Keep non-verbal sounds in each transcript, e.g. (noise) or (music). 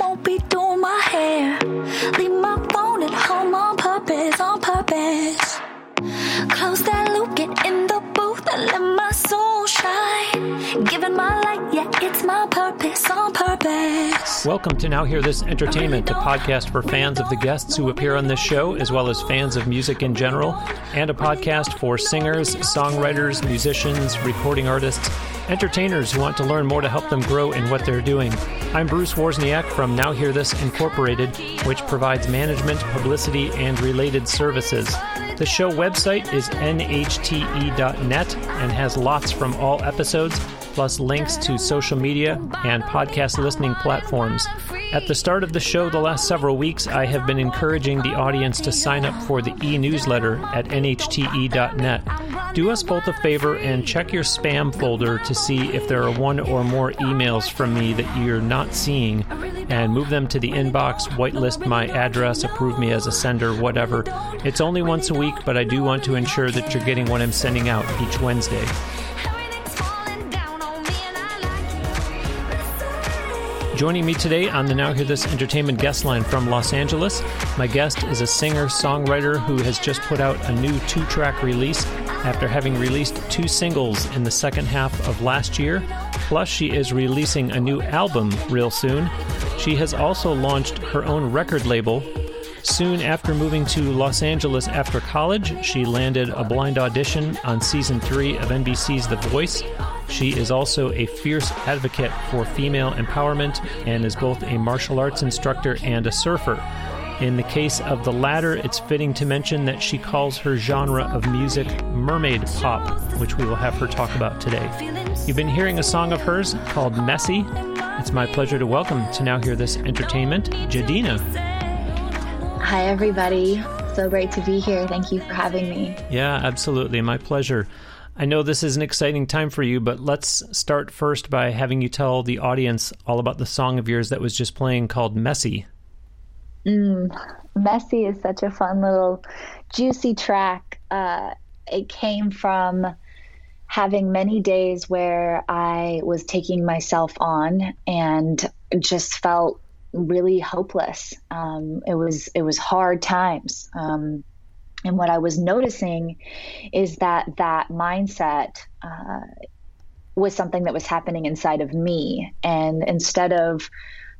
won't be doing my hair. Leave my phone at home on purpose, on purpose. Close that loop, get in the booth and let my soul shine. Giving my light, yeah, it's my purpose, on purpose. Welcome to Now Hear This Entertainment, a podcast for fans of the guests who appear on this show, as well as fans of music in general, and a podcast for singers, songwriters, musicians, recording artists, entertainers who want to learn more to help them grow in what they're doing. I'm Bruce Wozniak from Now Hear This Incorporated, which provides management, publicity, and related services. The show website is nhte.net and has lots from all episodes, plus links to social media and podcast listening platforms. At the start of the show, the last several weeks, I have been encouraging the audience to sign up for the e newsletter at nhte.net. Do us both a favor and check your spam folder to see if there are one or more emails from me that you're not seeing, and move them to the inbox, whitelist my address, approve me as a sender, whatever. It's only once a week, but I do want to ensure that you're getting what I'm sending out each Wednesday. Joining me today on the Now Hear This Entertainment guest line from Los Angeles, my guest is a singer songwriter who has just put out a new two track release after having released two singles in the second half of last year. Plus, she is releasing a new album real soon. She has also launched her own record label. Soon after moving to Los Angeles after college, she landed a blind audition on season three of NBC's The Voice. She is also a fierce advocate for female empowerment and is both a martial arts instructor and a surfer. In the case of the latter, it's fitting to mention that she calls her genre of music mermaid pop, which we will have her talk about today. You've been hearing a song of hers called Messy. It's my pleasure to welcome to Now Hear This Entertainment, Gedina. Hi, everybody. So great to be here. Thank you for having me. Yeah, absolutely. My pleasure. I know this is an exciting time for you, but let's start first by having you tell the audience all about the song of yours that was just playing called Messy. Messy is such a fun little juicy track. Uh, it came from having many days where I was taking myself on and just felt really hopeless. Um, it was it was hard times. Um, and what I was noticing is that that mindset uh, was something that was happening inside of me. And instead of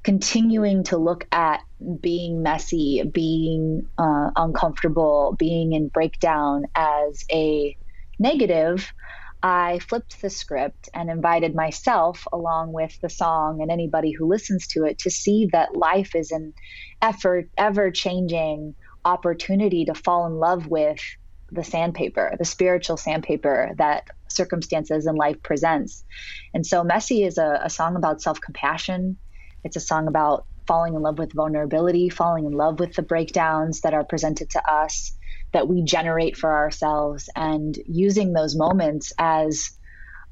continuing to look at being messy, being uh, uncomfortable, being in breakdown as a negative, I flipped the script and invited myself, along with the song and anybody who listens to it, to see that life is an effort, ever changing opportunity to fall in love with the sandpaper, the spiritual sandpaper that circumstances in life presents. And so, Messy is a, a song about self compassion. It's a song about falling in love with vulnerability, falling in love with the breakdowns that are presented to us, that we generate for ourselves, and using those moments as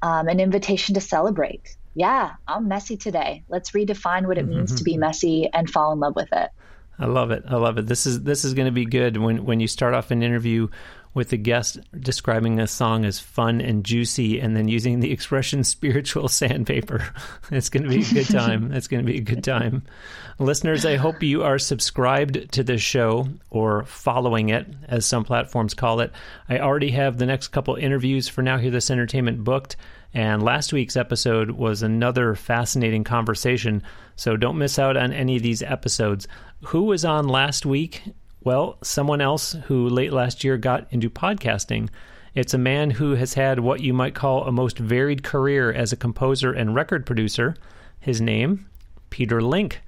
um, an invitation to celebrate. Yeah, I'm messy today. Let's redefine what it means to be messy and fall in love with it. I love it. I love it. This is this is going to be good when when you start off an interview with the guest describing a song as fun and juicy and then using the expression (laughs) spiritual sandpaper. (laughs) It's going to be a good time. (laughs) it's going to be a good time. Listeners, I hope you are subscribed to this show or following it as some platforms call it. I already have the next couple interviews for Now Hear This Entertainment booked. And last week's episode was another fascinating conversation, so don't miss out on any of these episodes. Who was on last week? Well, someone else who late last year got into podcasting. It's a man who has had what you might call a most varied career as a composer and record producer. His name, Peter Link.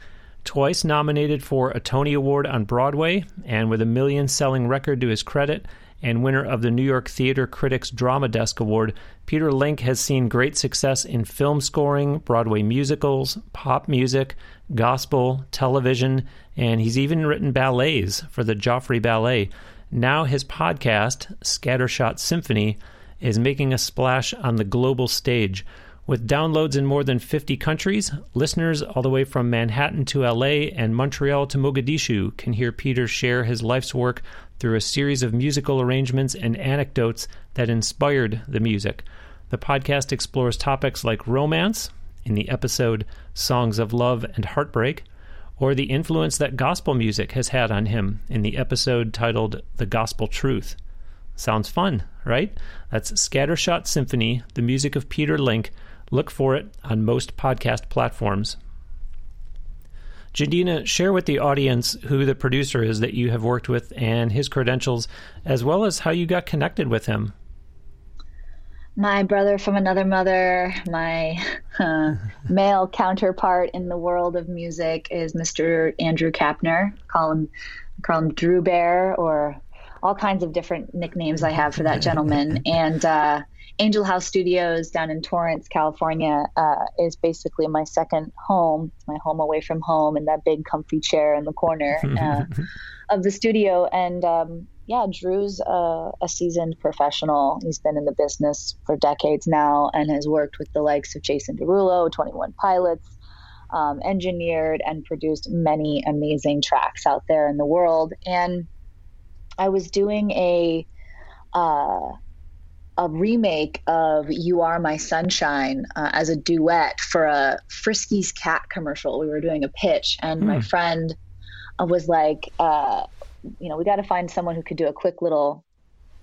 Twice nominated for a Tony Award on Broadway, and with a million selling record to his credit, and winner of the New York Theater Critics Drama Desk Award, Peter Link has seen great success in film scoring, Broadway musicals, pop music, gospel, television, and he's even written ballets for the Joffrey Ballet. Now his podcast, Scattershot Symphony, is making a splash on the global stage. With downloads in more than 50 countries, listeners all the way from Manhattan to LA and Montreal to Mogadishu can hear Peter share his life's work through a series of musical arrangements and anecdotes that inspired the music. The podcast explores topics like romance in the episode Songs of Love and Heartbreak, or the influence that gospel music has had on him in the episode titled The Gospel Truth. Sounds fun, right? That's Scattershot Symphony, the music of Peter Link. Look for it on most podcast platforms. Gedina, share with the audience who the producer is that you have worked with and his credentials, as well as how you got connected with him. My brother from another mother, my (laughs) uh, (laughs) male counterpart in the world of music is Mr. Andrew Kapner. Call him, call him Drew Bear or all kinds of different nicknames I have for that gentleman. (laughs) and uh, Angel House Studios down in Torrance, California, uh, is basically my second home. It's my home away from home in that big comfy chair in the corner (laughs) uh, of the studio. And um, yeah, Drew's a, a, seasoned professional. He's been in the business for decades now and has worked with the likes of Jason Derulo, 21 Pilots, um, engineered and produced many amazing tracks out there in the world. And I was doing a uh, a remake of "You Are My Sunshine" uh, as a duet for a Friskies cat commercial. We were doing a pitch, and mm. my hmm. friend uh, was like, uh, "You know, we got to find someone who could do a quick little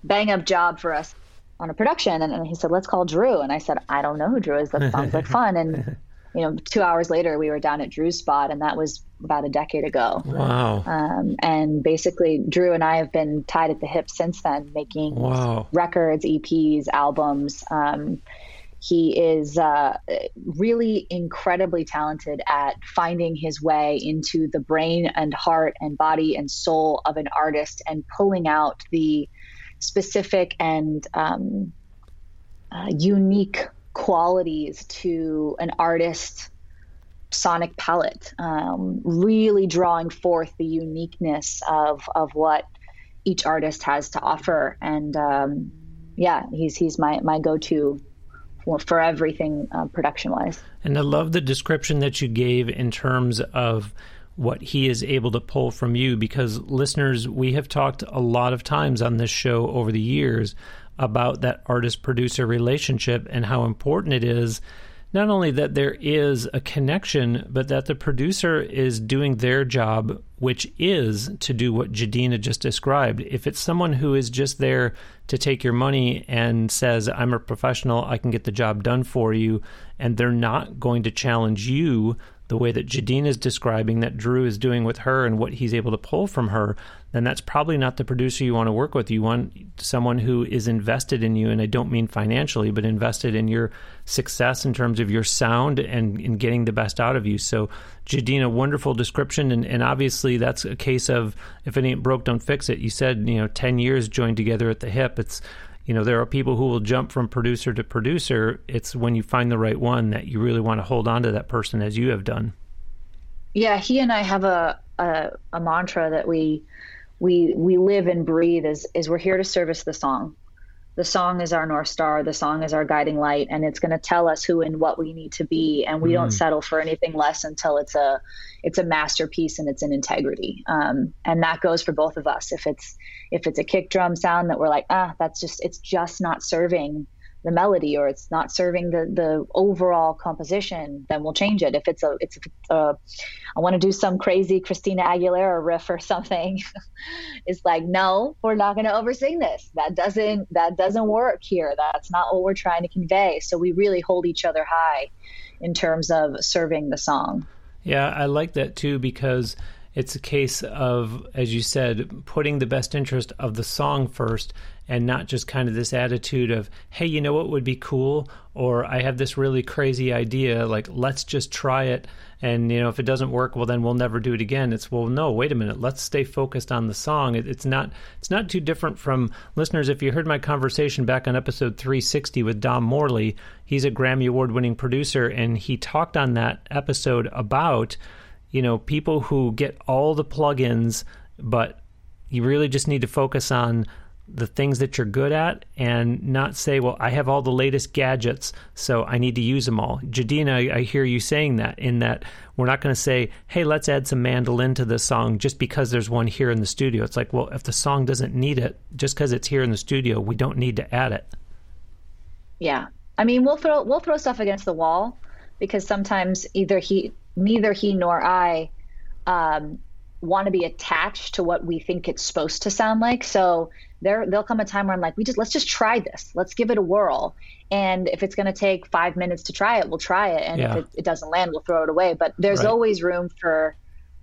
bang up job for us." On a production, and, and he said, "Let's call Drew." And I said, "I don't know who Drew is. That sounds like fun." And (laughs) you know, two hours later, we were down at Drew's spot, and that was about a decade ago. Wow. Um, and basically, Drew and I have been tied at the hip since then, making wow. records, EPs, albums. Um, he is uh, really incredibly talented at finding his way into the brain and heart and body and soul of an artist and pulling out the specific and um, uh, unique qualities to an artist's sonic palette, um, really drawing forth the uniqueness of, of what each artist has to offer. And um, yeah, he's, he's my, my go to for, everything uh, production wise. And I love the description that you gave in terms of what he is able to pull from you because listeners we have talked a lot of times on this show over the years about that artist producer relationship and how important it is not only that there is a connection, but that the producer is doing their job, which is to do what Gedina just described. If it's someone who is just there to take your money and says, I'm a professional, I can get the job done for you, and they're not going to challenge you the way that Gedina is describing that Drew is doing with her and what he's able to pull from her, then that's probably not the producer you want to work with. You want someone who is invested in you, and I don't mean financially, but invested in your success in terms of your sound and in getting the best out of you. So, Jadine, a wonderful description, and, and obviously that's a case of if it ain't broke, don't fix it. You said you know ten years joined together at the hip. It's you know there are people who will jump from producer to producer. It's when you find the right one that you really want to hold on to that person as you have done. Yeah he and i have a a, a mantra that we we we live and breathe is is we're here to service the song the song is our north star the song is our guiding light and it's going to tell us who and what we need to be and we mm. don't settle for anything less until it's a it's a masterpiece and it's an integrity um, and that goes for both of us if it's if it's a kick drum sound that we're like ah that's just it's just not serving the melody or it's not serving the the overall composition, then we'll change it. If it's a it's a, I want to do some crazy Christina Aguilera riff or something, (laughs) it's like no, we're not going to oversing this. That doesn't that doesn't work here. That's not what we're trying to convey. So we really hold each other high in terms of serving the song. Yeah, I like that too because it's a case of, as you said, putting the best interest of the song first and not just kind of this attitude of, hey, you know what would be cool? Or I have this really crazy idea, like, let's just try it. And, you know, if it doesn't work, well, then we'll never do it again. It's, well, no, wait a minute. Let's stay focused on the song. It, it's not, it's not too different from listeners. If you heard my conversation back on episode 360 with Dom Morley, he's a Grammy Award winning producer, and he talked on that episode about, you know, people who get all the plugins, but you really just need to focus on the things that you're good at and not say, well, I have all the latest gadgets, so I need to use them all. Gedina, I, hear you saying that, in that we're not going to say, hey, let's add some mandolin to this song just because there's one here in the studio. It's like, well, if the song doesn't need it, just because it's here in the studio, we don't need to add it. Yeah. I mean, we'll throw we'll throw stuff against the wall because sometimes either he neither he nor I um, want to be attached to what we think it's supposed to sound like. So there there'll come a time where I'm like, we just let's just try this. Let's give it a whirl. And if it's going to take five minutes to try it, we'll try it. And yeah. if it, it, doesn't land, we'll throw it away. But there's right. always room for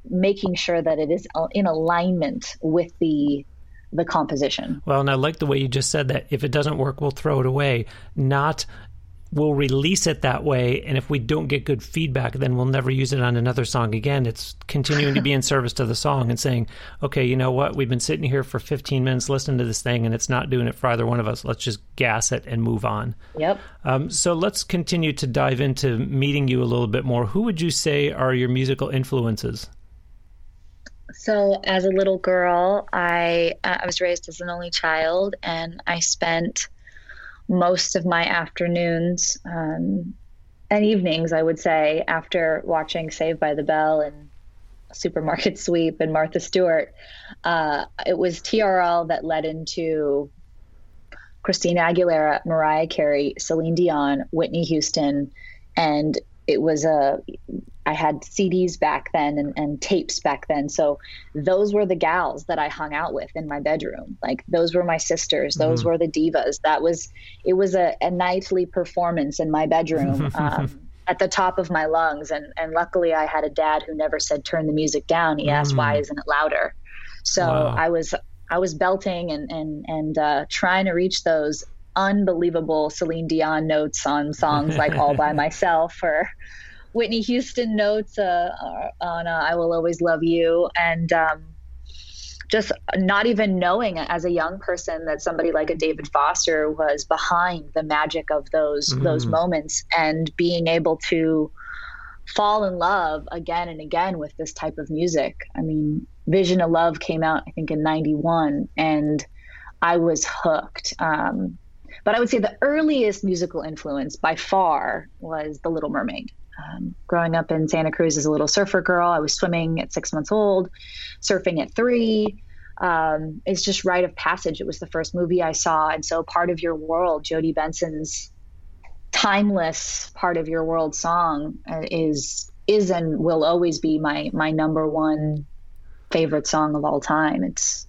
making sure that it is in alignment with the the composition. Well, and I like the way you just said that. If it doesn't work, we'll throw it away. Not we'll release it that way and if we don't get good feedback then we'll never use it on another song again. It's continuing to be in (laughs) service to the song and saying okay you know what? We've been sitting here for 15 minutes listening to this thing and it's not doing it for either one of us. Let's just gas it and move on. Yep. Um, so let's continue to dive into meeting you a little bit more. Who would you say are your musical influences? So as a little girl i uh, i was raised as an only child and i spent most of my afternoons um, and evenings, I would say, after watching Saved by the Bell and Supermarket (laughs) Sweep and Martha Stewart. Uh, it was TRL that led into Christina Aguilera, Mariah Carey, Celine Dion, Whitney Houston, and it was a I had CDs back then and, and, tapes back then. So those were the gals that I hung out with in my bedroom. Like those were my sisters. Those mm-hmm. were the divas. That was it was a, a nightly performance in my bedroom. (laughs) Um, at the top of my lungs and and luckily I had a dad who never said turn the music down. He asked mm. why isn't it louder? So wow. I was I was belting and and and uh, trying to reach those unbelievable Celine Dion notes on songs like All by (laughs) Myself or Whitney Houston notes uh, on uh, I Will Always Love You. And um, just not even knowing as a young person that somebody like a David Foster was behind the magic of those mm. those moments and being able to fall in love again and again with this type of music. I mean, Vision of Love came out I think in 91 and I was hooked. Um, but I would say the earliest musical influence by far was The Little Mermaid. Um, growing up in Santa Cruz as a little surfer girl, I was swimming at six months old, surfing at three. Um, it's just rite of passage. It was the first movie I saw, and so part of your world, Jodi Benson's timeless part of your world song uh, is is and will always be my my number one favorite song of all time. It's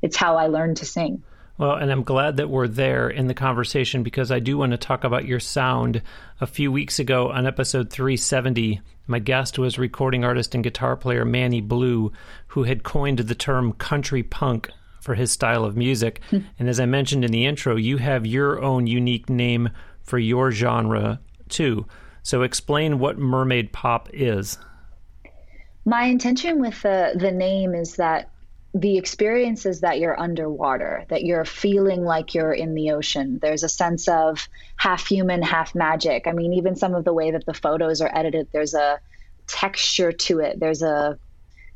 it's how I learned to sing. Well, and I'm glad that we're there in the conversation because I do want to talk about your sound. A few weeks ago on episode 370, my guest was recording artist and guitar player Manny Blue, who had coined the term country punk for his style of music. Hmm. and as I mentioned in the intro, you have your own unique name for your genre too. So explain what mermaid pop is. My intention with the the name is that the experience is that you're underwater, that you're feeling like you're in the ocean. There's a sense of half human, half magic. I mean, even some of the way that the photos are edited, there's a texture to it. There's a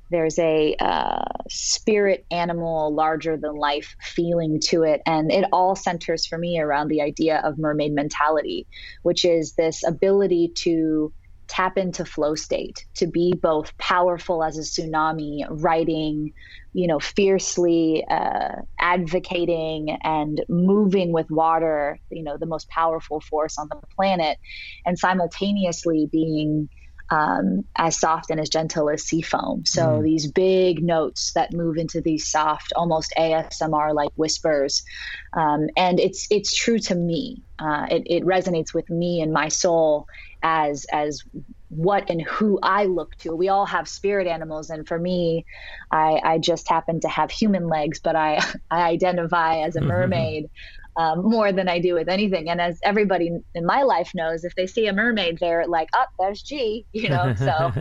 there's a uh, spirit animal larger than life feeling to it and it all centers for me around the idea of mermaid mentality which is this ability to tap into flow state to be both powerful as a tsunami writing you know fiercely uh, advocating and moving with water you know the most powerful force on the planet and simultaneously being um, as soft and as gentle as sea foam. So mm. these big notes that move into these soft, almost ASMR like whispers, um, and it's it's true to me. Uh, it, it resonates with me and my soul as as what and who I look to. We all have spirit animals, and for me, I, I just happen to have human legs, but I (laughs) I identify as a mm-hmm. mermaid um, more than I do with anything. And as everybody in my life knows, if they see a mermaid, they're like, "Up, oh, there's G," (laughs) you know. So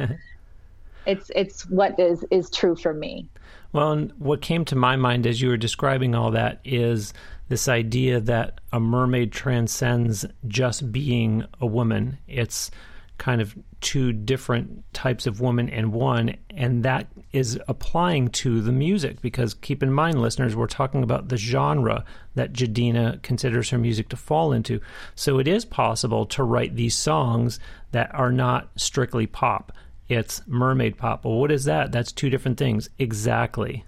(laughs) it's it's what is is true for me. Well, and what came to my mind as you were describing all that is this idea that a mermaid transcends just being a woman. It's kind of two different types of woman and one, and that is applying to the music because keep in mind, listeners, we're talking about the genre that Gedina considers her music to fall into. So it is possible to write these songs that are not strictly pop. It's mermaid pop. Well, what is that? That's two different things. Exactly.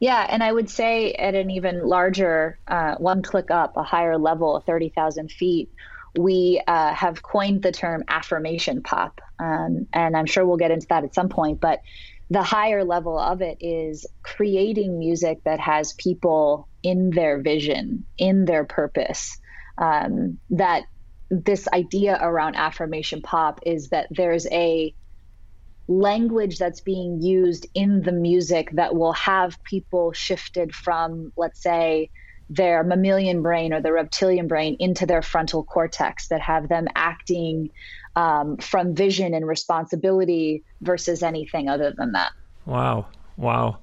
Yeah, and I would say at an even larger, uh, one click up, a higher level, 30,000 feet, we uh, have coined the term affirmation pop. Um, and I'm sure we'll get into that at some point. But the higher level of it is creating music that has people in their vision, in their purpose. Um, that this idea around affirmation pop is that there's a language that's being used in the music that will have people shifted from, let's say, their mammalian brain or the reptilian brain into their frontal cortex that have them acting um, from vision and responsibility versus anything other than that. Wow. Wow.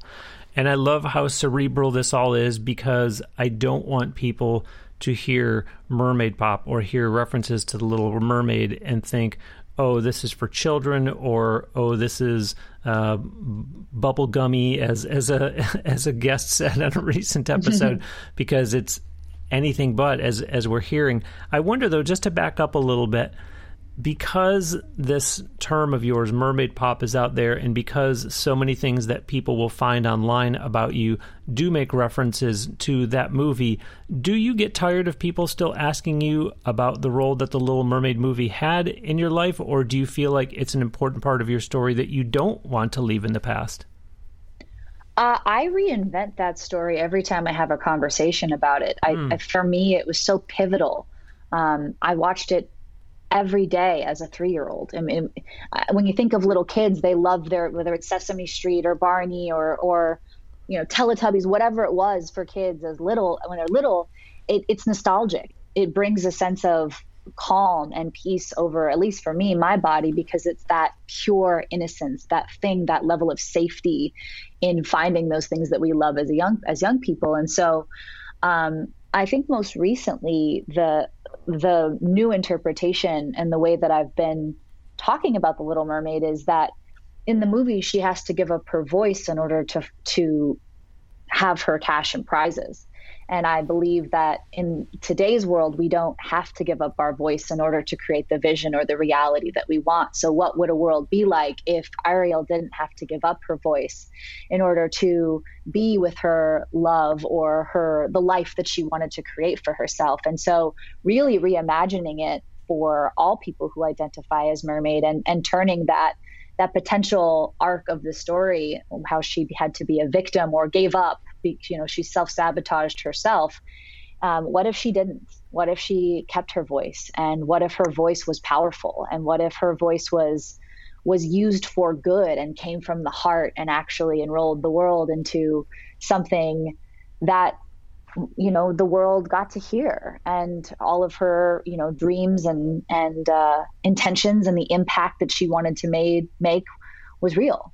And I love how cerebral this all is because I don't want people to hear mermaid pop or hear references to the little mermaid and think, oh, this is for children, or oh, this is uh, bubblegummy, as as a (laughs) as a guest said on a recent (laughs) episode, because it's anything but as as we're hearing. I wonder though, just to back up a little bit, because this term of yours, mermaid pop, is out there, and because so many things that people will find online about you do make references to that movie, do you get tired of people still asking you about the role that the Little Mermaid movie had in your life, or do you feel like it's an important part of your story that you don't want to leave in the past? Uh, I reinvent that story every time I have a conversation about it. I, mm. I, for me, it was so pivotal. Um, I watched it every day as a three year old. I mean, when you think of little kids, they love their whether it's Sesame Street or Barney or or you know Teletubbies, whatever it was for kids as little when they're little, it, it's nostalgic. It brings a sense of calm and peace over at least for me my body because it's that pure innocence that thing that level of safety in finding those things that we love as a young as young people and so um, i think most recently the the new interpretation and the way that I've been talking about the Little Mermaid is that in the movie she has to give up her voice in order to to have her cash and prizes. And I believe that in today's world, we don't have to give up our voice in order to create the vision or the reality that we want. So, what would a world be like if Ariel didn't have to give up her voice in order to be with her love or her the life that she wanted to create for herself? And so, really reimagining it for all people who identify as mermaid and, and turning that that potential arc of the story, how she had to be a victim or gave up you know she self sabotaged herself. Um, what if she didn't? What if she kept her voice? And what if her voice was powerful? And what if her voice was was used for good and came from the heart and actually enrolled the world into something that you know the world got to hear and all of her you know dreams and and uh, intentions and the impact that she wanted to made make was real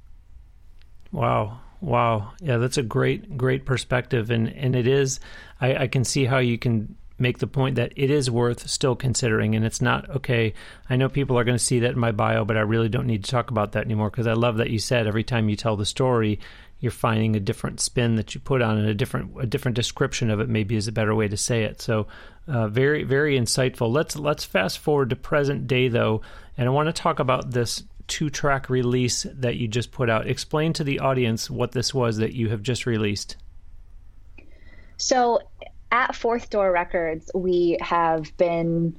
wow Wow. Yeah, that's a great, great perspective. And, and it is, I, I can see how you can make the point that it is worth still considering. And it's not, okay, I know people are going to see that in my bio, but I really don't need to talk about that anymore because I love that you said every time you tell the story, you're finding a different spin that you put on it, a different a different description of it. Maybe is a better way to say it. So, uh, very very insightful. Let's let's fast forward to present day though, and I want to talk about this two track release that you just put out. Explain to the audience what this was that you have just released. So, at Fourth Door Records, we have been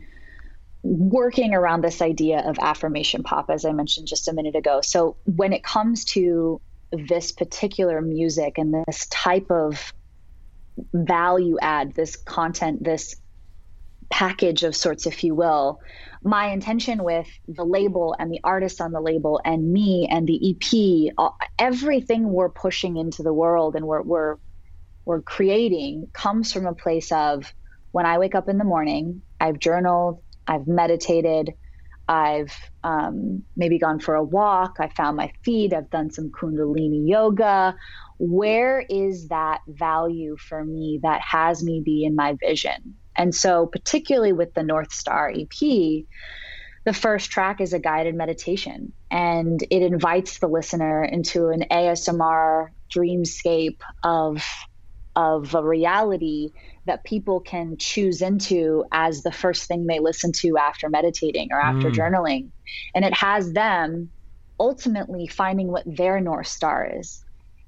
working around this idea of affirmation pop, as I mentioned just a minute ago. So, when it comes to this particular music and this type of value add, this content, this package of sorts, if you will, my intention with the label and the artist on the label and me and the EP, everything we're pushing into the world and we're, we're, we're creating comes from a place of when I wake up in the morning, I've journaled, I've meditated, I've um, maybe gone for a walk, I found my feet, I've done some Kundalini yoga. Where is that value for me that has me be in my vision? And so, particularly with the North Star EP, the first track is a guided meditation and it invites the listener into an ASMR dreamscape of of a reality that people can choose into as the first thing they listen to after meditating or after mm. journaling. And it has them ultimately finding what their North Star is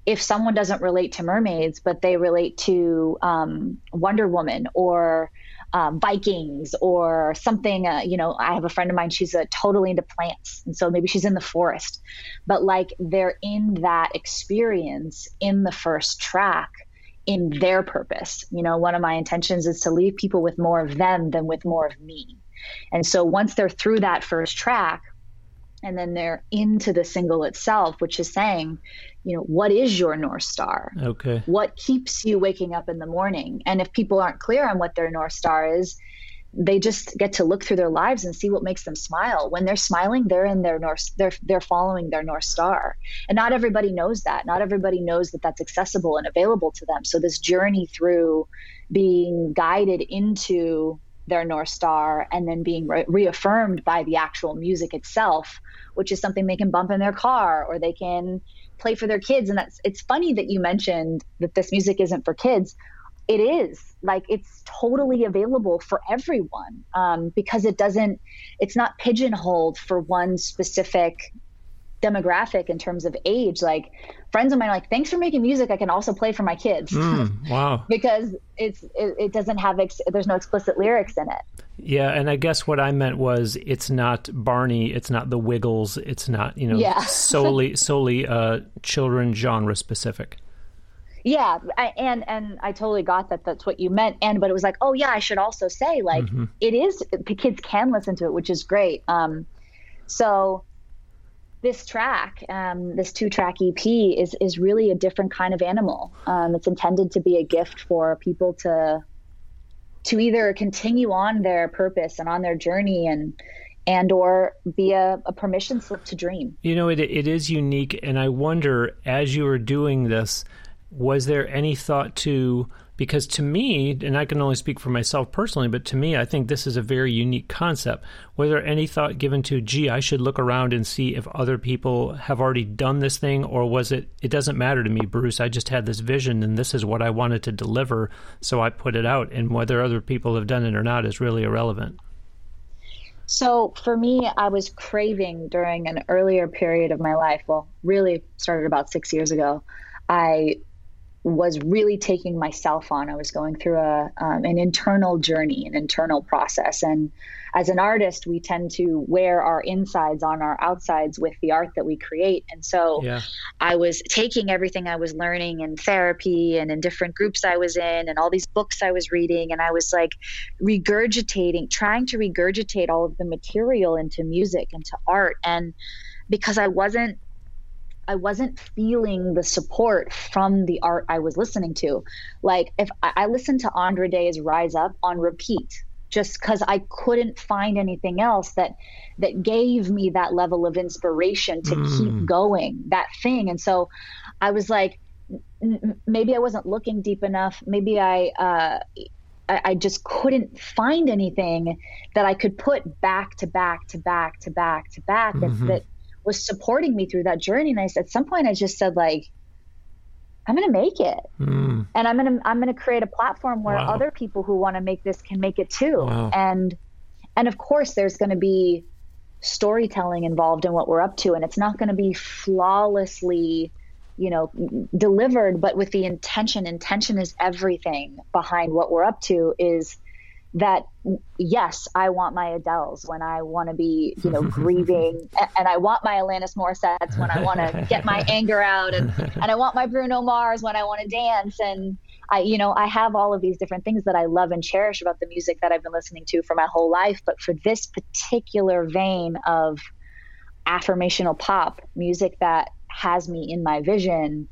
if someone doesn't relate to mermaids, but they relate to um, Wonder Woman or um, Vikings or something. Uh, you know, I have a friend of mine, she's uh, totally into plants. And so maybe she's in the forest, but like they're in that experience in the first track in their purpose. You know, one of my intentions is to leave people with more of them than with more of me. And so once they're through that first track, and then they're into the single itself, which is saying, you know, what is your North Star? Okay. What keeps you waking up in the morning? And if people aren't clear on what their North Star is, they just get to look through their lives and see what makes them smile. When they're smiling, they're in their north they're they're following their north star. And not everybody knows that. Not everybody knows that that's accessible and available to them. So this journey through being guided into their north star and then being re- reaffirmed by the actual music itself which is something they can bump in their car or they can play for their kids. And that's it's funny that you mentioned that this music isn't for kids. It is. Like it's totally available for everyone um, because it doesn't it's not pigeonholed for one specific demographic in terms of age like friends of mine are like thanks for making music. I can also play for my kids. Mm, (laughs) wow. Because it's it, it doesn't have ex- there's no explicit lyrics in it. Yeah and i guess what i meant was it's not barney it's not the wiggles it's not you know Yeah. (laughs) solely solely uh children genre specific. Yeah I, and and i totally got that that's what you meant and but it was like oh yeah i should also say like it is the kids can listen to it which is great. Um so this track um this two track ep is is really a different kind of animal. Um it's intended to be a gift for people to to either continue on their purpose and on their journey and and or be a, a permission slip to dream. You know, it it is unique, and I wonder as you were doing this, was there any thought to because to me, and I can only speak for myself personally, but to me, I think this is a very unique concept. Was there any thought given to, gee, I should look around and see if other people have already done this thing, or was it, it doesn't matter to me, Bruce, I just had this vision and this is what I wanted to deliver, so I put it out, and whether other people have done it or not is really irrelevant. So for me, I was craving during an earlier period of my life. Well, really started about six years ago. I was really taking myself on. I was going through a um, an internal journey, an internal process, and as an artist, we tend to wear our insides on our outsides with the art that we create. And so, Yeah. I was taking everything I was learning in therapy and in different groups I was in and all these books I was reading and I was like regurgitating trying to regurgitate all of the material into music into art and because I wasn't I wasn't feeling the support from the art I was listening to. Like if I, I listened to Andra Day's Rise Up on repeat just because I couldn't find anything else that that gave me that level of inspiration to keep going, that thing. And so I was like, n- maybe I wasn't looking deep enough. Maybe I, uh, I, I just couldn't find anything that I could put back to back to back to back to back that, that was supporting me through that journey. And I, said at some point, I just said like, I'm going to make it, Mm. and I'm going to I'm going to create a platform where Wow. other people who want to make this can make it too. Wow. And and of course, there's going to be storytelling involved in what we're up to, and it's not going to be flawlessly, you know, delivered, but with the intention. Intention is everything behind what we're up to. Is that yes, I want my Adele's when I want to be, you know, (laughs) grieving, and I want my Alanis Morissette's when I want to (laughs) get my anger out, and and I want my Bruno Mars when I want to dance, and I, you know, I have all of these different things that I love and cherish about the music that I've been listening to for my whole life, but for this particular vein of affirmational pop music that has me in my vision,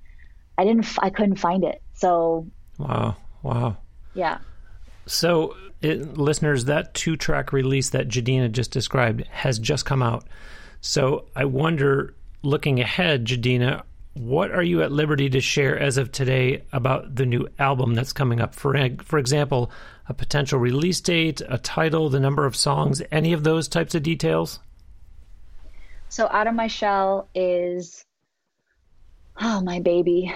I didn't, I couldn't find it. So Wow. Wow. yeah. So, it, listeners, that two track release that Gedina just described has just come out. So, I wonder, looking ahead, Gedina, what are you at liberty to share as of today about the new album that's coming up? For, for example, a potential release date, a title, the number of songs, any of those types of details? So out of my shell is oh my baby.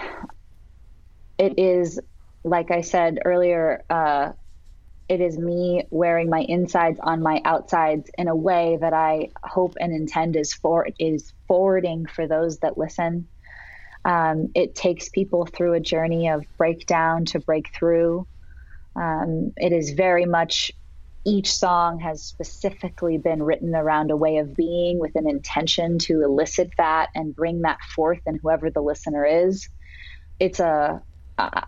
It is like I said earlier, uh, it is me wearing my insides on my outsides in a way that I hope and intend is for is forwarding for those that listen. Um, it takes people through a journey of breakdown to breakthrough. Um, it is very much each song has specifically been written around a way of being with an intention to elicit that and bring that forth in whoever the listener is. It's a, uh,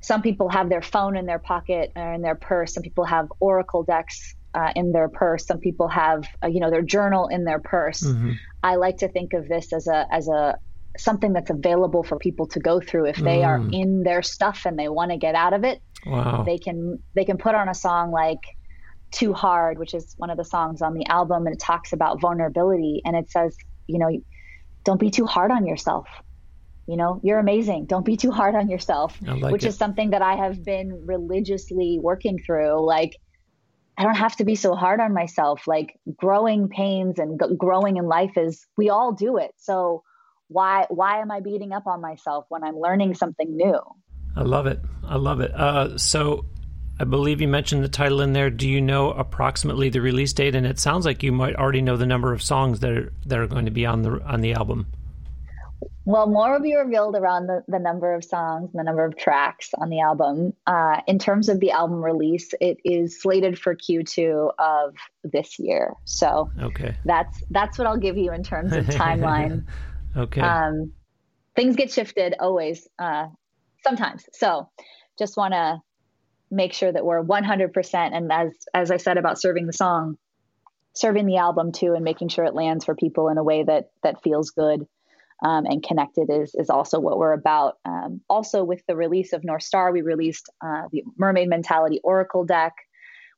some people have their phone in their pocket or in their purse. Some people have oracle decks uh, in their purse. Some people have, uh, you know, their journal in their purse. Mm-hmm. I like to think of this as a as a something that's available for people to go through if they mm. are in their stuff and they want to get out of it. Wow. They can they can put on a song like too Hard, which is one of the songs on the album, and it talks about vulnerability. And it says, you know, don't be too hard on yourself. You know, you're amazing. Don't be too hard on yourself, like which it. is something that I have been religiously working through. Like, I don't have to be so hard on myself. Like, growing pains and g- growing in life is, we all do it. So, why why am I beating up on myself when I'm learning something new? I love it. I love it. Uh, so I believe you mentioned the title in there. Do you know approximately the release date? And it sounds like you might already know the number of songs that are that are going to be on the on the album. Well, more will be revealed around the, the number of songs, and the number of tracks on the album. Uh, in terms of the album release, it is slated for Q2 of this year. So okay, that's that's what I'll give you in terms of (laughs) timeline. okay. Um, things get shifted always, uh, sometimes. So just want to make sure that we're 100% and as as i said about serving the song serving the album too and making sure it lands for people in a way that that feels good um, and connected is is also what we're about. Um, also with the release of north star we released uh, the mermaid mentality oracle deck.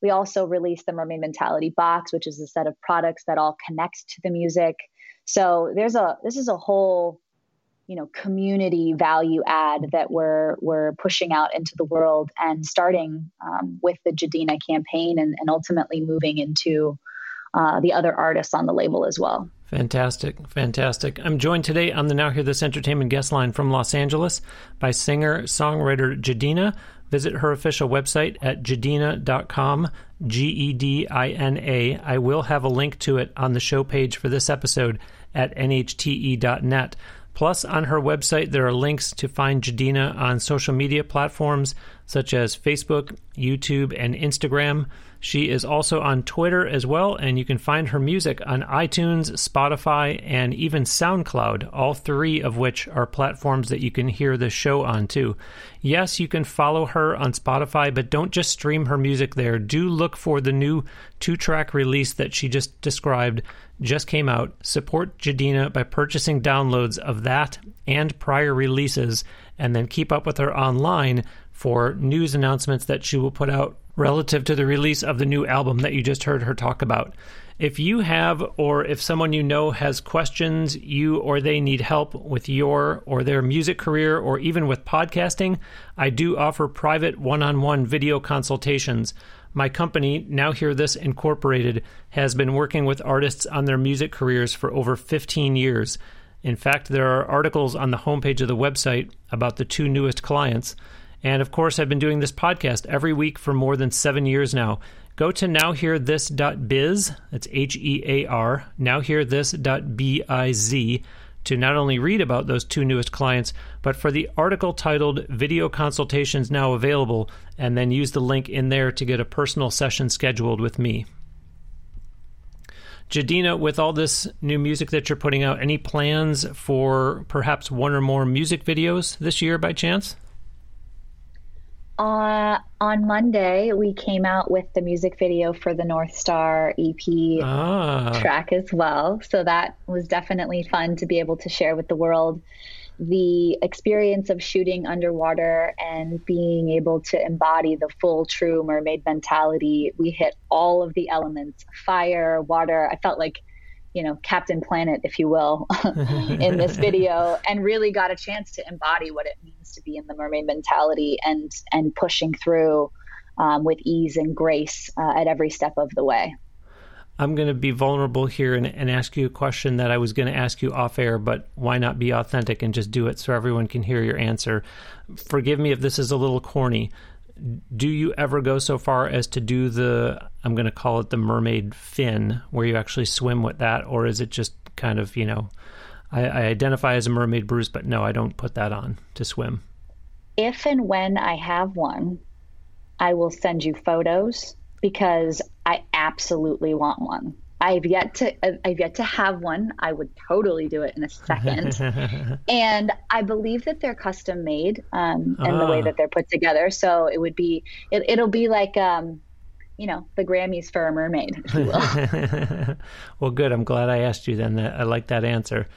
We also released the mermaid mentality box which is a set of products that all connect to the music. So there's a this is a whole you know community value add that we're we're pushing out into the world and starting um, with the Gedina campaign and, and ultimately moving into uh, the other artists on the label as well. Fantastic, fantastic. I'm joined today on the Now Hear This Entertainment guest line from Los Angeles by singer songwriter Gedina. Visit her official website at gedina.com, G E D I N A. I will have a link to it on the show page for this episode at nhte.net. Plus, on her website, there are links to find Gedina on social media platforms such as Facebook, YouTube, and Instagram. She is also on Twitter as well, and you can find her music on iTunes, Spotify, and even SoundCloud, all three of which are platforms that you can hear the show on too. Yes, you can follow her on Spotify, but don't just stream her music there. Do look for the new two track release that she just described, just came out. Support Gedina by purchasing downloads of that and prior releases, and then keep up with her online for news announcements that she will put out relative to the release of the new album that you just heard her talk about. If you have, or if someone you know has questions, you or they need help with your or their music career, or even with podcasting, I do offer private one on one video consultations. My company, Now Hear This Incorporated, has been working with artists on their music careers for over 15 years. In fact, there are articles on the homepage of the website about the two newest clients. And of course, I've been doing this podcast every week for more than seven years now. Go to nowhearthis.biz, that's H E A R, nowhearthis.biz, to not only read about those two newest clients, but for the article titled Video Consultations Now Available, and then use the link in there to get a personal session scheduled with me. Jadina, with all this new music that you're putting out, any plans for perhaps one or more music videos this year by chance? Uh, on Monday, we came out with the music video for the North Star EP ah. track as well. So that was definitely fun to be able to share with the world the experience of shooting underwater and being able to embody the full true mermaid mentality. We hit all of the elements fire, water. I felt like you know captain planet if you will (laughs) in this (laughs) video and really got a chance to embody what it means to be in the mermaid mentality and and pushing through um, with ease and grace uh, at every step of the way. I'm going to be vulnerable here and, and ask you a question that i was going to ask you off air but why not be authentic and just do it so everyone can hear your answer? Forgive me if this is a little corny do you ever go so far as to do the I'm going to call it the mermaid fin where you actually swim with that or is it just kind of you know I, I identify as a mermaid Bruce but no I don't put that on to swim if and when I have one I will send you photos because I absolutely want one. I've yet to I've yet to have one. I would totally do it in a second. (laughs) and I believe that they're custom made um, in the way ah. that they're put together. So it would be it, will be like um, you know the Grammys for a mermaid. (laughs) well, good. I'm glad I asked you. Then I like that answer.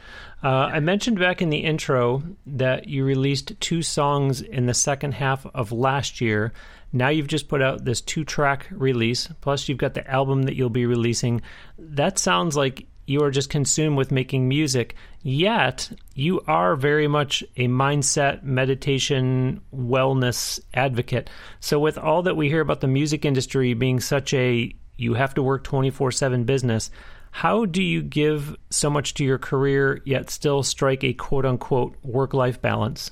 Uh, I mentioned back in the intro that you released two songs in the second half of last year. Now you've just put out this two track release, plus you've got the album that you'll be releasing. That sounds like you are just consumed with making music, yet you are very much a mindset, meditation, wellness advocate. So, with all that we hear about the music industry being such a you have to work 24 7 business, how do you give so much to your career yet still strike a quote unquote work life balance?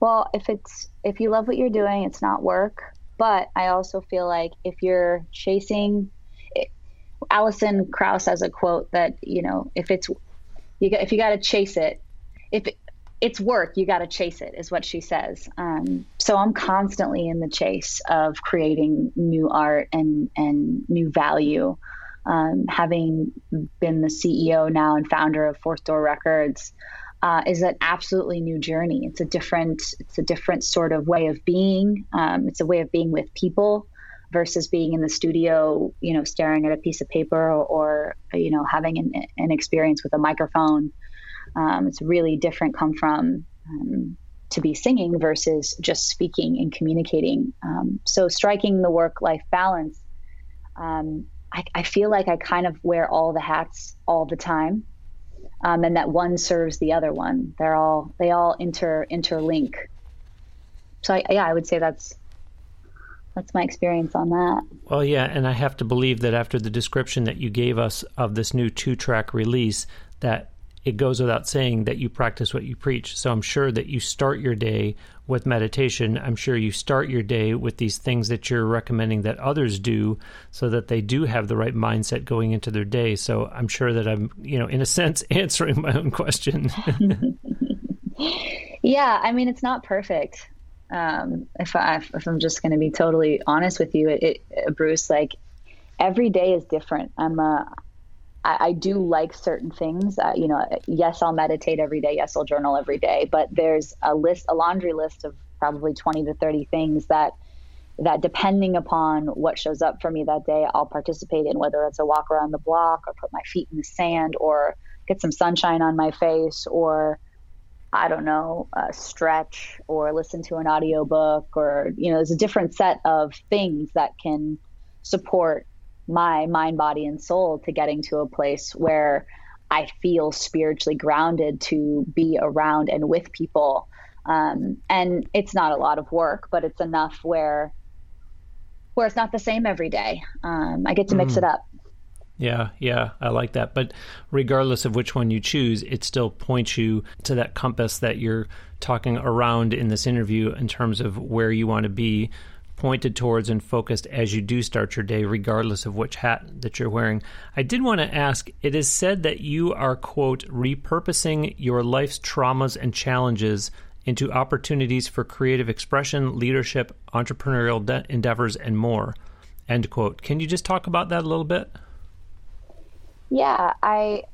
Well, if it's if you love what you're doing, it's not work. But I also feel like if you're chasing, it, Alison Krauss has a quote that you know if it's you if you got to chase it, if it, it's work, you got to chase it, is what she says. Um, so I'm constantly in the chase of creating new art and and new value um, having been the CEO now and founder of Fourth Door Records, uh, is an absolutely new journey. It's a different, it's a different sort of way of being. Um, it's a way of being with people versus being in the studio, you know, staring at a piece of paper or, or you know, having an, an, experience with a microphone. Um, it's really different. Come from um, to be singing versus just speaking and communicating. Um, so striking the work-life balance um, I, I feel like I kind of wear all the hats all the time. Um, and that one serves the other one. They're all they all inter interlink. So I, yeah, I would say that's that's my experience on that. Well, yeah, and I have to believe that after the description that you gave us of this new two track release, that it goes without saying that you practice what you preach. So I'm sure that you start your day with meditation. I'm sure you start your day with these things that you're recommending that others do so that they do have the right mindset going into their day. So I'm sure that I'm, you know, in a (laughs) sense answering my own question. (laughs) yeah, I mean, it's not perfect. Um, if I if I'm just going to be totally honest with you, it, it, Bruce, like every day is different. I'm a I, I do like certain things. Uh, you know, yes, I'll meditate every day. Yes, I'll journal every day. But there's a list, a laundry list of probably 20 to 30 things that that depending upon what shows up for me that day, I'll participate in, whether it's a walk around the block or put my feet in the sand or get some sunshine on my face or I don't know, uh, stretch or listen to an audiobook or, you know, there's a different set of things that can support my mind, body, and soul to getting to a place where I feel spiritually grounded to be around and with people. Um, and it's not a lot of work, but it's enough where where it's not the same every day. Um, I get to mix mm. it up. Yeah, yeah, I like that. But regardless of which one you choose, it still points you to that compass that you're talking around in this interview in terms of where you want to be pointed towards and focused as you do start your day, regardless of which hat that you're wearing. I did want to ask it is said that you are, quote, repurposing your life's traumas and challenges into opportunities for creative expression, leadership, entrepreneurial de- endeavors, and more, end quote. Can you just talk about that a little bit? Yeah, I,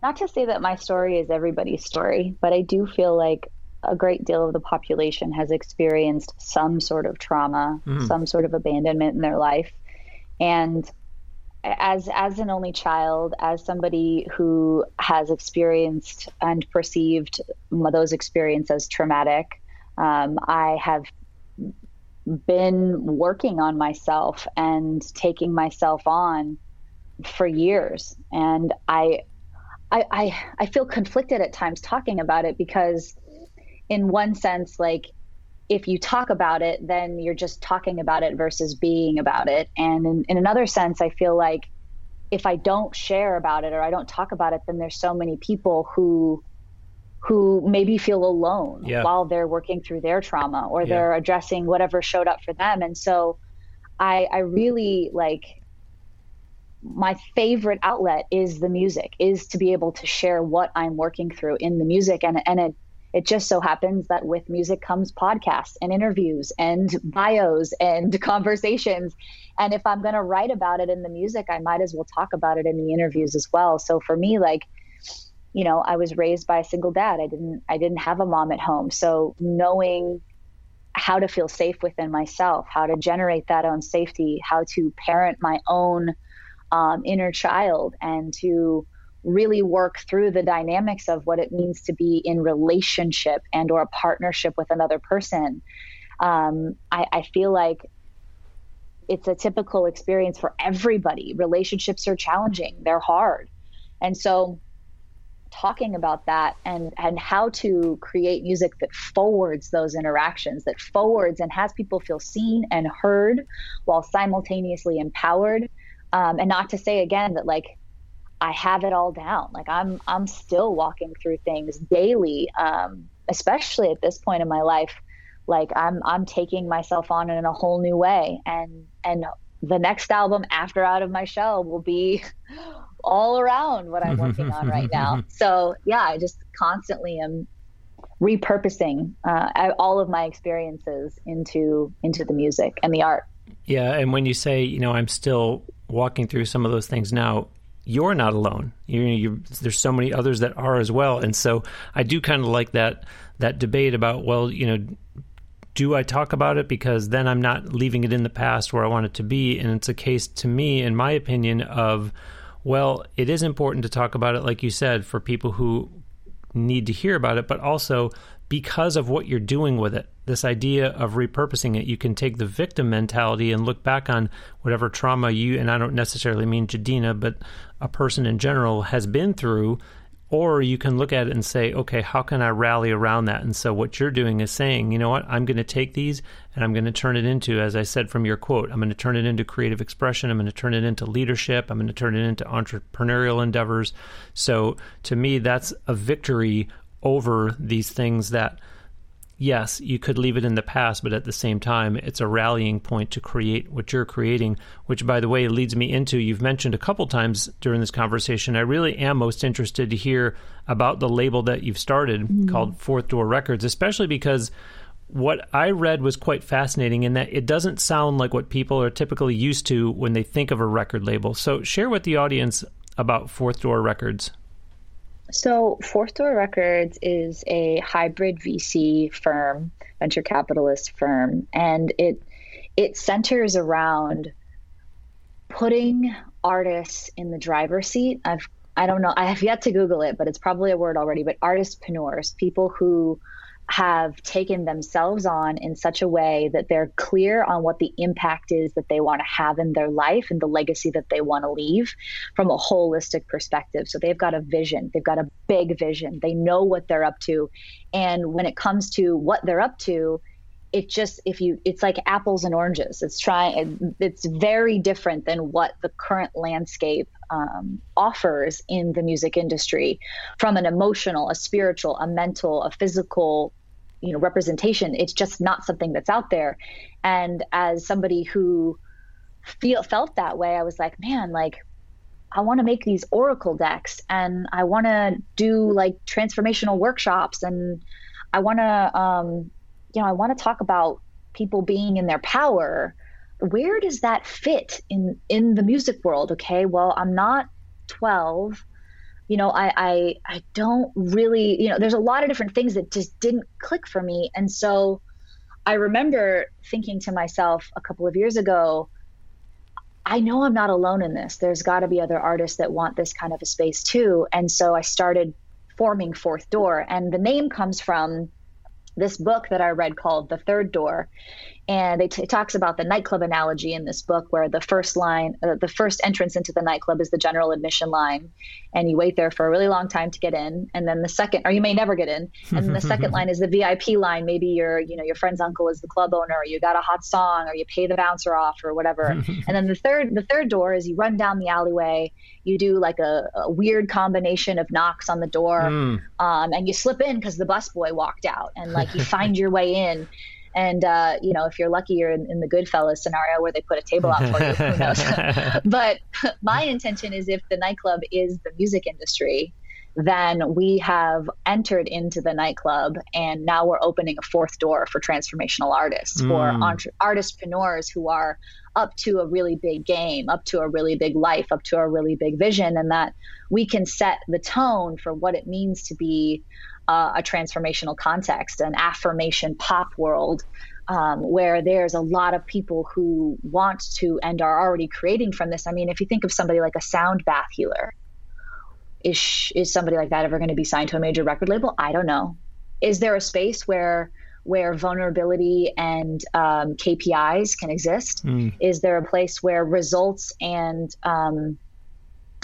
not to say that my story is everybody's story, but I do feel like a great deal of the population has experienced some sort of trauma, mm. some sort of abandonment in their life. And as as an only child, as somebody who has experienced and perceived those experiences as traumatic, um, I have been working on myself and taking myself on for years. And I, I, I, I feel conflicted at times talking about it because in one sense, like if you talk about it, then you're just talking about it versus being about it. And in, in another sense, I feel like if I don't share about it or I don't talk about it, then there's so many people who who maybe feel alone yeah. while they're working through their trauma or yeah. they're addressing whatever showed up for them. And so I I really like my favorite outlet is the music, is to be able to share what I'm working through in the music and and it it just so happens that with music comes podcasts and interviews and bios and (laughs) conversations. And if I'm going to write about it in the music, I might as well talk about it in the interviews as well. So for me, like, you know, I was raised by a single dad. I didn't I didn't have a mom at home. So knowing how to feel safe within myself, how to generate that own safety, how to parent my own um, inner child, and to really work through the dynamics of what it means to be in relationship and or a partnership with another person. Um, I, I feel like it's a typical experience for everybody. Relationships are challenging; they're hard, and so talking about that and and how to create music that forwards those interactions that forwards and has people feel seen and heard while simultaneously empowered um, and not to say again that like i have it all down like i'm i'm still walking through things daily um, especially at this point in my life like i'm i'm taking myself on in a whole new way and and the next album after out of my shell will be (laughs) all around what I'm working on right now. (laughs) So yeah, I just constantly am repurposing uh, all of my experiences into into the music and the art. Yeah, and when you say, you know, I'm still walking through some of those things now, you're not alone. You, you, there's so many others that are as well, and so I do kind of like that that debate about, well, you know, do I talk about it because then I'm not leaving it in the past where I want it to be, and it's a case to me, in my opinion, of well, it is important to talk about it, like you said, for people who need to hear about it, but also because of what you're doing with it. This idea of repurposing it, you can take the victim mentality and look back on whatever trauma you, and I don't necessarily mean Gedina, but a person in general has been through or you can look at it and say, okay, how can I rally around that? And so what you're doing is saying, you know what, I'm going to take these and I'm going to turn it into, as I said from your quote, I'm going to turn it into creative expression. I'm going to turn it into leadership. I'm going to turn it into entrepreneurial endeavors. So to me, that's a victory over these things that yes, you could leave it in the past, but at the same time, it's a rallying point to create what you're creating, which, by the way, leads me into you've mentioned a couple times during this conversation. I really am most interested to hear about the label that you've started mm-hmm. called Fourth Door Records, especially because what I read was quite fascinating in that it doesn't sound like what people are typically used to when they think of a record label. So, share with the audience about Fourth Door Records. So, Fourth Door Records is a hybrid VC firm, venture capitalist firm, and it it centers around putting artists in the driver's seat. I've I don't know. I have yet to Google it, but it's probably a word already. But artistpreneurs, people who have taken themselves on in such a way that they're clear on what the impact is that they want to have in their life and the legacy that they want to leave from a holistic perspective. So they've got a vision, they've got a big vision, they know what they're up to. And when it comes to what they're up to, it just if you it's like apples and oranges it's trying it's very different than what the current landscape um, offers in the music industry from an emotional a spiritual a mental a physical you know representation it's just not something that's out there and as somebody who feel felt that way i was like man like I want to make these oracle decks and I want to do like transformational workshops and I want to um, you know, I want to talk about people being in their power. Where does that fit in in the music world? Okay, well, I'm not 12. You know, I I I don't really, you know, there's a lot of different things that just didn't click for me. And so I remember thinking to myself a couple of years ago, I know I'm not alone in this. There's got to be other artists that want this kind of a space too. And so I started forming Fourth Door. And the name comes from this book that I read called The Third Door and it, t- talks about the nightclub analogy in this book where the first line uh, the first entrance into the nightclub is the general admission line. And you wait there for a really long time to get in. And then the second or you may never get in. And the second (laughs) line is the vip line. Maybe your you know your friend's uncle is the club owner or you got a hot song or you pay the bouncer off or whatever. (laughs) And then the third the third door is you run down the alleyway. You do like a, a weird combination of knocks on the door. Mm. um, and you slip in because the busboy walked out. And like you find your way in (laughs) and uh, you know, if you're lucky, you're in, in, the Goodfellas scenario where they put a table out for you. Who (laughs) knows? (laughs) but (laughs) my intention is, if the nightclub is the music industry, then we have entered into the nightclub and now we're opening a fourth door for transformational artists, mm. for entre- artistpreneurs who are up to a really big game, up to a really big life, up to a really big vision, and that we can set the tone for what it means to be uh, a transformational context, an affirmation pop world. Um, where there's a lot of people who want to and are already creating from this. I mean, if you think of somebody like a sound bath healer, is is somebody like that ever going to be signed to a major record label? I don't know. Is there a space where where vulnerability and um, KPIs can exist? Mm. Is there a place where results and um,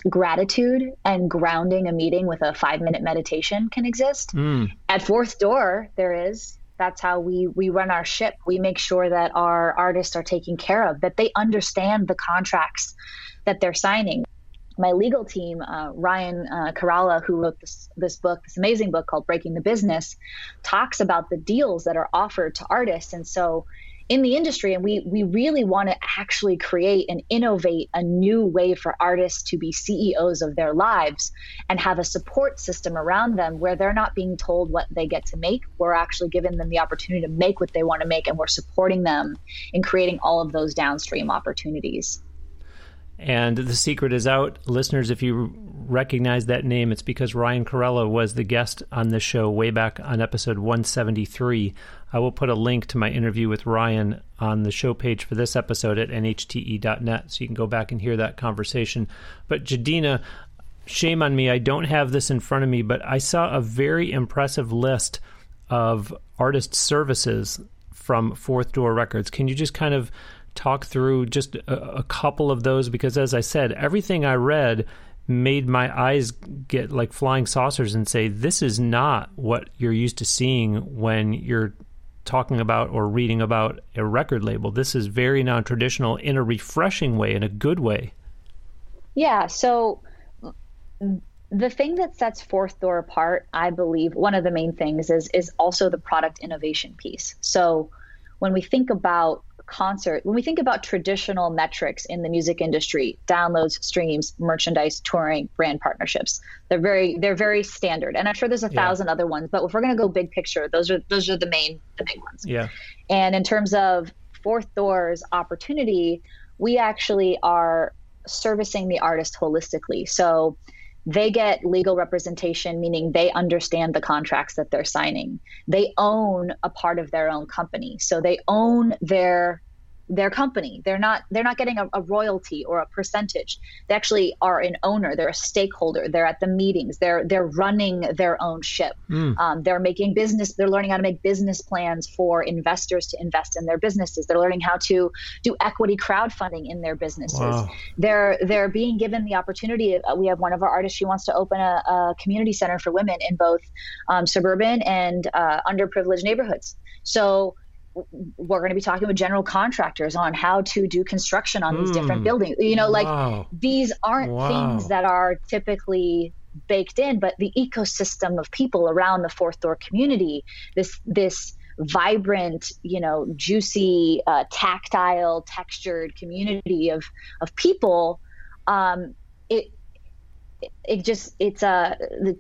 gratitude and grounding a meeting with a five minute meditation can exist? Mm. At Fourth Door, there is. That's how we we run our ship. We make sure that our artists are taken care of, that they understand the contracts that they're signing my legal team, uh, Ryan uh, Kairalla, who wrote this, this book, this amazing book called Breaking the Business, talks about the deals that are offered to artists. And so in the industry, and we, we really want to actually create and innovate a new way for artists to be CEOs of their lives and have a support system around them where they're not being told what they get to make. We're actually giving them the opportunity to make what they want to make, and we're supporting them in creating all of those downstream opportunities. And the secret is out. Listeners, if you recognize that name, it's because Ryan Kairalla was the guest on this show way back on episode 173. I will put a link to my interview with Ryan on the show page for this episode at nhte.net so you can go back and hear that conversation. But Gedina, shame on me, I don't have this in front of me, but I saw a very impressive list of artist services from Fourth Door Records. Can you just kind of talk through just a, a couple of those because, as I said, everything I read made my eyes get like flying saucers and say, this is not what you're used to seeing when you're talking about or reading about a record label. This is very non traditional in a refreshing way, in a good way. Yeah. So the thing that sets Fourth Door apart, I believe, one of the main things is is also the product innovation piece. So when we think about concert, when we think about traditional metrics in the music industry, downloads, streams, merchandise, touring, brand partnerships, they're very they're very standard. And I'm sure there's a yeah. thousand other ones, but if we're going to go big picture, those are those are the main the big ones. Yeah. And in terms of Fourth Door's opportunity, we actually are servicing the artist holistically. So they get legal representation, meaning they understand the contracts that they're signing. They own a part of their own company. So they own their their company. They're not they're not getting a, a, royalty or a percentage. They actually are an owner. They're a stakeholder. They're at the meetings. They're they're running their own ship. Mm. Um, they're making business. They're learning how to make business plans for investors to invest in their businesses. They're learning how to do equity crowdfunding in their businesses. Wow. They're they're being given the opportunity. Uh, we have one of our artists. She wants to open a, a community center for women in both um, suburban and uh, underprivileged neighborhoods. So we're going to be talking with general contractors on how to do construction on these different hmm. buildings. You know, wow. like these aren't wow. things that are typically baked in, but the ecosystem of people around the fourth door community, this this vibrant, you know, juicy, uh, tactile, textured community of of people, um, it it just it's a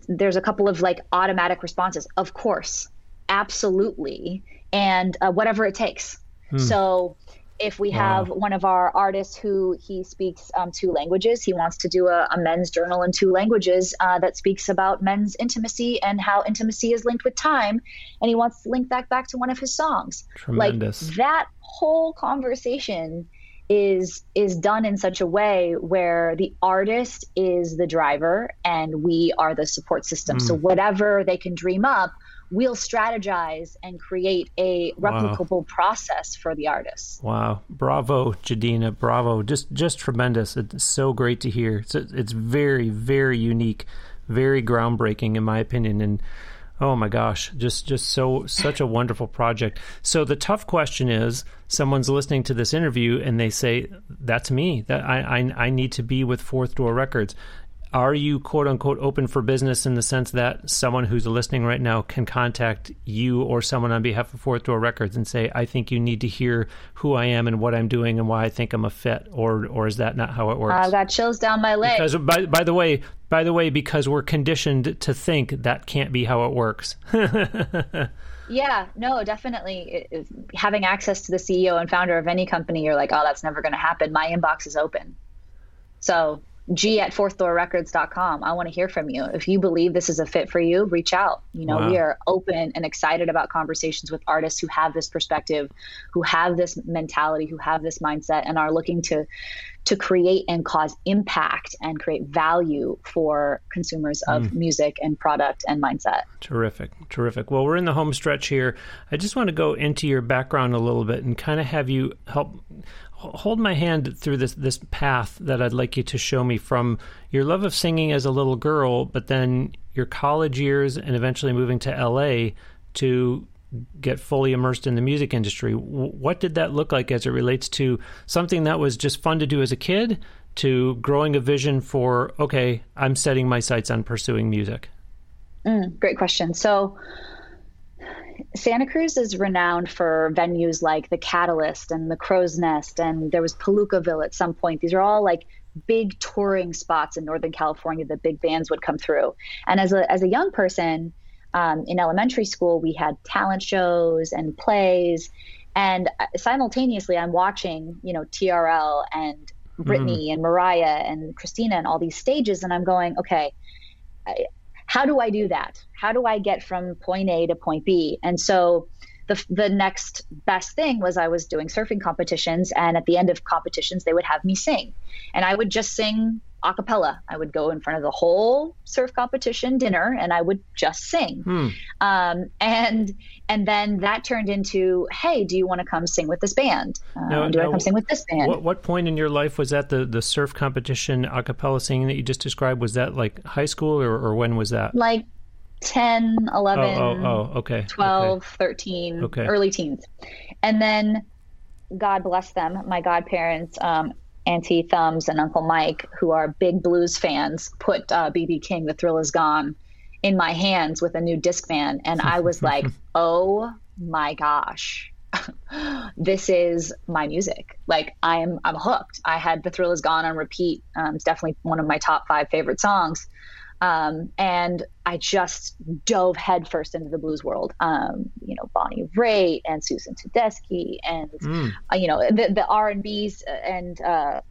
there's a couple of like automatic responses. Of course, absolutely and uh, whatever it takes. Hmm. So if we have wow. one of our artists who he speaks um, two languages, he wants to do a, a men's journal in two languages uh, that speaks about men's intimacy and how intimacy is linked with time, and he wants to link that back to one of his songs. Tremendous. Like that whole conversation is is done in such a way where the artist is the driver and we are the support system. Mm. So whatever they can dream up we'll strategize and create a replicable wow. process for the artists. Wow. Bravo, Gedina. Bravo. Just just tremendous. It's so great to hear. It's, it's very, very unique, very groundbreaking in my opinion. And oh my gosh, just just so such a wonderful project. So the tough question is someone's listening to this interview and they say, That's me. That I I, I need to be with Fourth Door Records. Are you quote unquote open for business in the sense that someone who's listening right now can contact you or someone on behalf of Fourth Door Records and say, I think you need to hear who I am and what I'm doing and why I think I'm a fit, or or is that not how it works? Uh, I've got chills down my leg. Because by by the way, by the way, because we're conditioned to think that can't be how it works. (laughs) yeah, no, definitely. It, having access to the CEO and founder of any company, you're like, oh, that's never going to happen. My inbox is open. So g at fourthdoorrecords.com. I want to hear from you. If you believe this is a fit for you, reach out. You know, wow. we are open and excited about conversations with artists who have this perspective, who have this mentality, who have this mindset and are looking to to create and cause impact and create value for consumers of mm. music and product and mindset. Terrific. Terrific. Well, we're in the home stretch here. I just want to go into your background a little bit and kind of have you help hold my hand through this this path that I'd like you to show me from your love of singing as a little girl, but then your college years and eventually moving to LA to get fully immersed in the music industry. What did that look like as it relates to something that was just fun to do as a kid to growing a vision for okay, I'm setting my sights on pursuing music? Mm, great question. So Santa Cruz is renowned for venues like the Catalyst and the Crow's Nest, and there was Palookaville at some point. These are all like big touring spots in Northern California that big bands would come through. And as a as a young person um, in elementary school, we had talent shows and plays, and uh, simultaneously, I'm watching you know TRL and Britney mm. and Mariah and Christina and all these stages, and I'm going, okay. How do I do that? How do I get from point A to point B? And so the, the next best thing was I was doing surfing competitions. And at the end of competitions, they would have me sing. And I would just sing a cappella. I would go in front of the whole surf competition dinner and I would just sing. Hmm. Um, and and then that turned into, hey, do you want to come sing with this band? Uh, now, do now, I come sing with this band? What, what, point in your life was that the, the surf competition a cappella singing that you just described? Was that like high school or, or when was that? Like 10, 11, oh, oh, oh, okay. 12, okay. 13, okay. early teens. And then God bless them, my godparents, um, Auntie Thumbs and Uncle Mike, who are big blues fans, put BB uh, King, The Thrill Is Gone, in my hands with a new Discman. And I was (laughs) like, oh my gosh. (laughs) this is my music. Like I'm, I'm hooked. I had "The Thrill Is Gone" on repeat. Um, it's definitely one of my top five favorite songs. Um, and I just dove headfirst into the blues world. Um, you know, Bonnie Raitt and Susan Tedeschi, and mm. uh, you know the the R and B's and uh,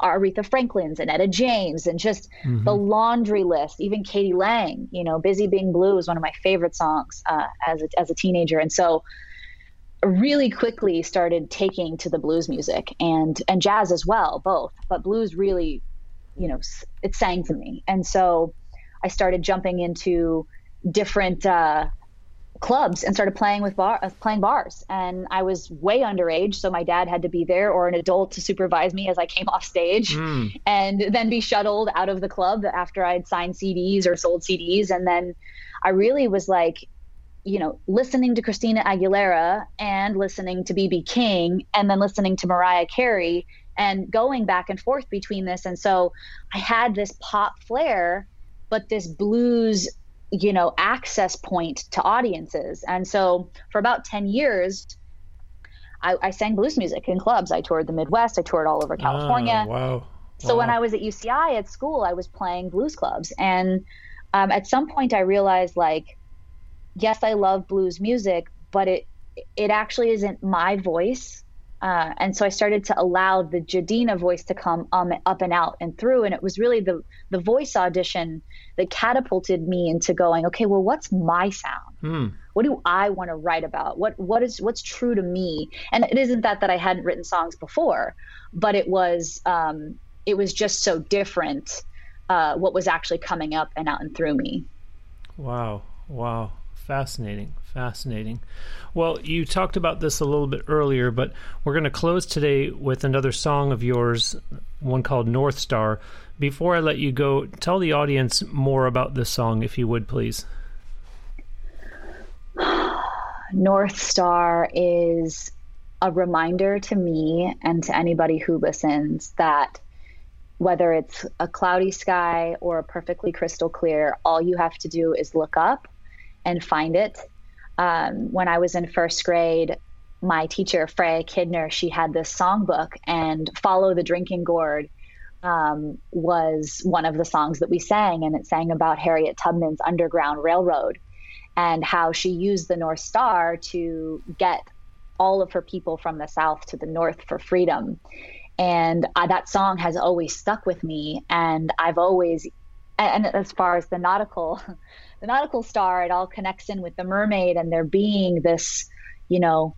Aretha Franklin's and Etta James, and just mm-hmm. the laundry list. Even k.d. lang. You know, "Busy Being Blue" is one of my favorite songs uh, as a, as a teenager, and so really quickly started taking to the blues music and and jazz as well, both. But blues really, you know, it sang to me, and so I started jumping into different uh, clubs and started playing with bar uh, playing bars. And i was way underage so my dad had to be there or an adult to supervise me as i came (laughs) off stage mm. and then be shuttled out of the club after i'd signed cds or sold cds and then i really was like you know listening to christina aguilera and listening to bb king and then listening to mariah carey and going back and forth between this. And so i had this pop flair but this blues you know access point to audiences. And so for about 10 years I, I, sang blues music in clubs. I toured the midwest i toured all over california. oh, wow. so when i was at uci at school i was playing blues clubs. And um, at some point i realized like yes i love blues music but it it actually isn't my voice uh, and so I started to allow the Gedina voice to come um, up and out and through. And it was really the the voice audition that catapulted me into going, okay, well, what's my sound? Hmm. What do I want to write about? What what is what's true to me? And it isn't that that I hadn't written songs before, but it was um, it was just so different. Uh, what was actually coming up and out and through me. Wow! Wow! Fascinating. Fascinating. Well, you talked about this a little bit earlier, but we're going to close today with another song of yours, one called North Star. Before I let you go, tell the audience more about this song, if you would, please. (sighs) North Star is a reminder to me and to anybody who listens that whether it's a cloudy sky or a perfectly crystal clear, all you have to do is look up and find it. Um, when I was in first grade, my teacher, Freya Kidner, she had this songbook, and Follow the Drinking Gourd um, was one of the songs that we sang. And it sang about Harriet Tubman's Underground Railroad and how she used the North Star to get all of her people from the South to the North for freedom. And uh, that song has always stuck with me. And I've always, and as far as the nautical, (laughs) the nautical star, it all connects in with the mermaid and there being this, you know,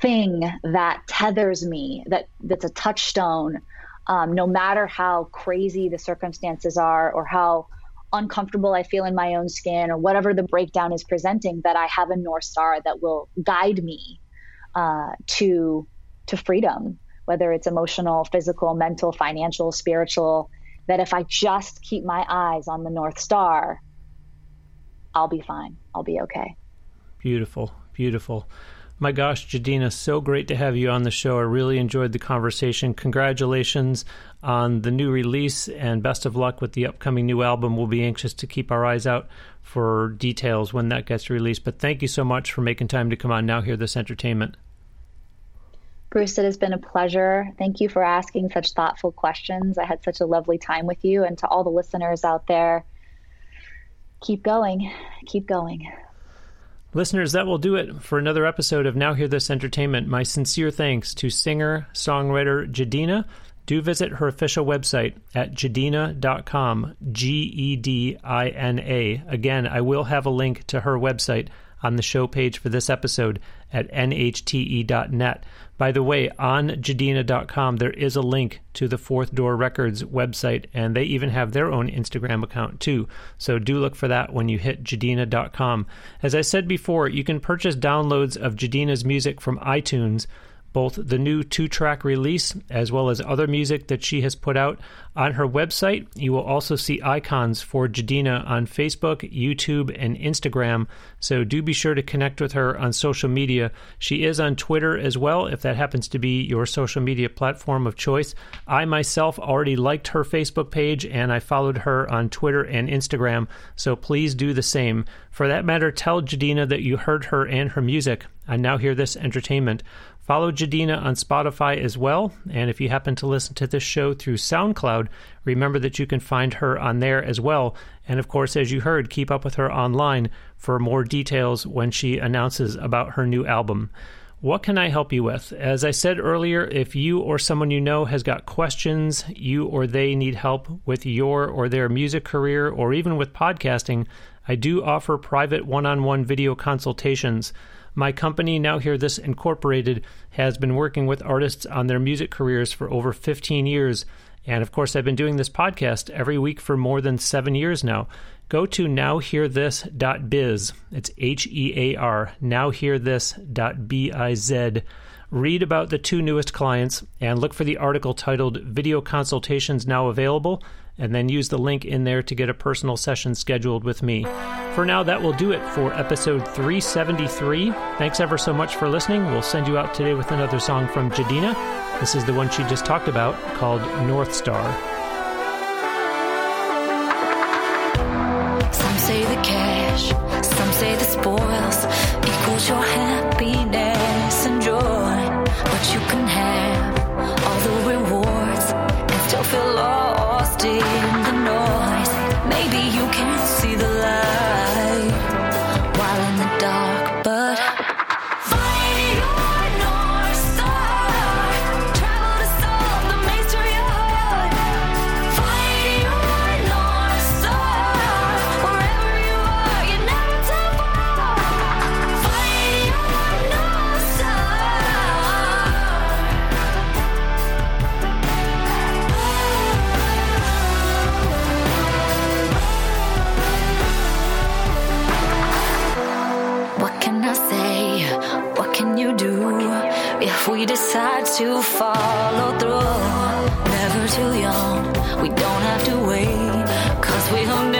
thing that tethers me, that that's a touchstone. Um, no matter how crazy the circumstances are or how uncomfortable I feel in my own skin or whatever the breakdown is presenting, that I have a North Star that will guide me uh, to to freedom, whether it's emotional, physical, mental, financial, spiritual. That if I just keep my eyes on the North Star, I'll be fine. I'll be okay. Beautiful, beautiful. My gosh, Gedina, so great to have you on the show. I really enjoyed the conversation. Congratulations on the new release and best of luck with the upcoming new album. We'll be anxious to keep our eyes out for details when that gets released. But thank you so much for making time to come on Now Hear This Entertainment. Bruce, it has been a pleasure. Thank you for asking such thoughtful questions. I had such a lovely time with you. And to all the listeners out there, keep going, keep going. Listeners, that will do it for another episode of Now Hear This Entertainment. My sincere thanks to singer songwriter Gedina. Do visit her official website at gedina.com, G E D I N A. Again, I will have a link to her website on the show page for this episode at nhte.net. By the way, on Gedina.com, there is a link to the Fourth Door Records website, and they even have their own Instagram account too. So do look for that when you hit Gedina.com. As I said before, you can purchase downloads of Gedina's music from iTunes both the new two track release as well as other music that she has put out. On her website, you will also see icons for Gedina on Facebook, YouTube, and Instagram, so do be sure to connect with her on social media. She is on Twitter as well, if that happens to be your social media platform of choice. I myself already liked her Facebook page and I followed her on Twitter and Instagram, so please do the same. For that matter, tell Gedina that you heard her and her music and Now Hear This Entertainment. Follow Gedina on Spotify as well. And if you happen to listen to this show through SoundCloud, remember that you can find her on there as well. And of course, as you heard, keep up with her online for more details when she announces about her new album. What can I help you with? As I said earlier, if you or someone you know has got questions, you or they need help with your or their music career or even with podcasting, I do offer private one on one video consultations. My company, Now Hear This Incorporated, has been working with artists on their music careers for over 15 years. And of course, I've been doing this podcast every week for more than seven years now. Go to nowhearthis.biz. It's H E A R, nowhearthis.biz. Read about the two newest clients and look for the article titled Video Consultations Now Available and then use the link in there to get a personal session scheduled with me. For now, that will do it for episode 373. Thanks ever so much for listening. We'll send you out today with another song from Gedina. This is the one she just talked about called North Star. Some say the cash, some say the spoils equals your happiness to follow through? Never too young, we don't have to wait, cause we are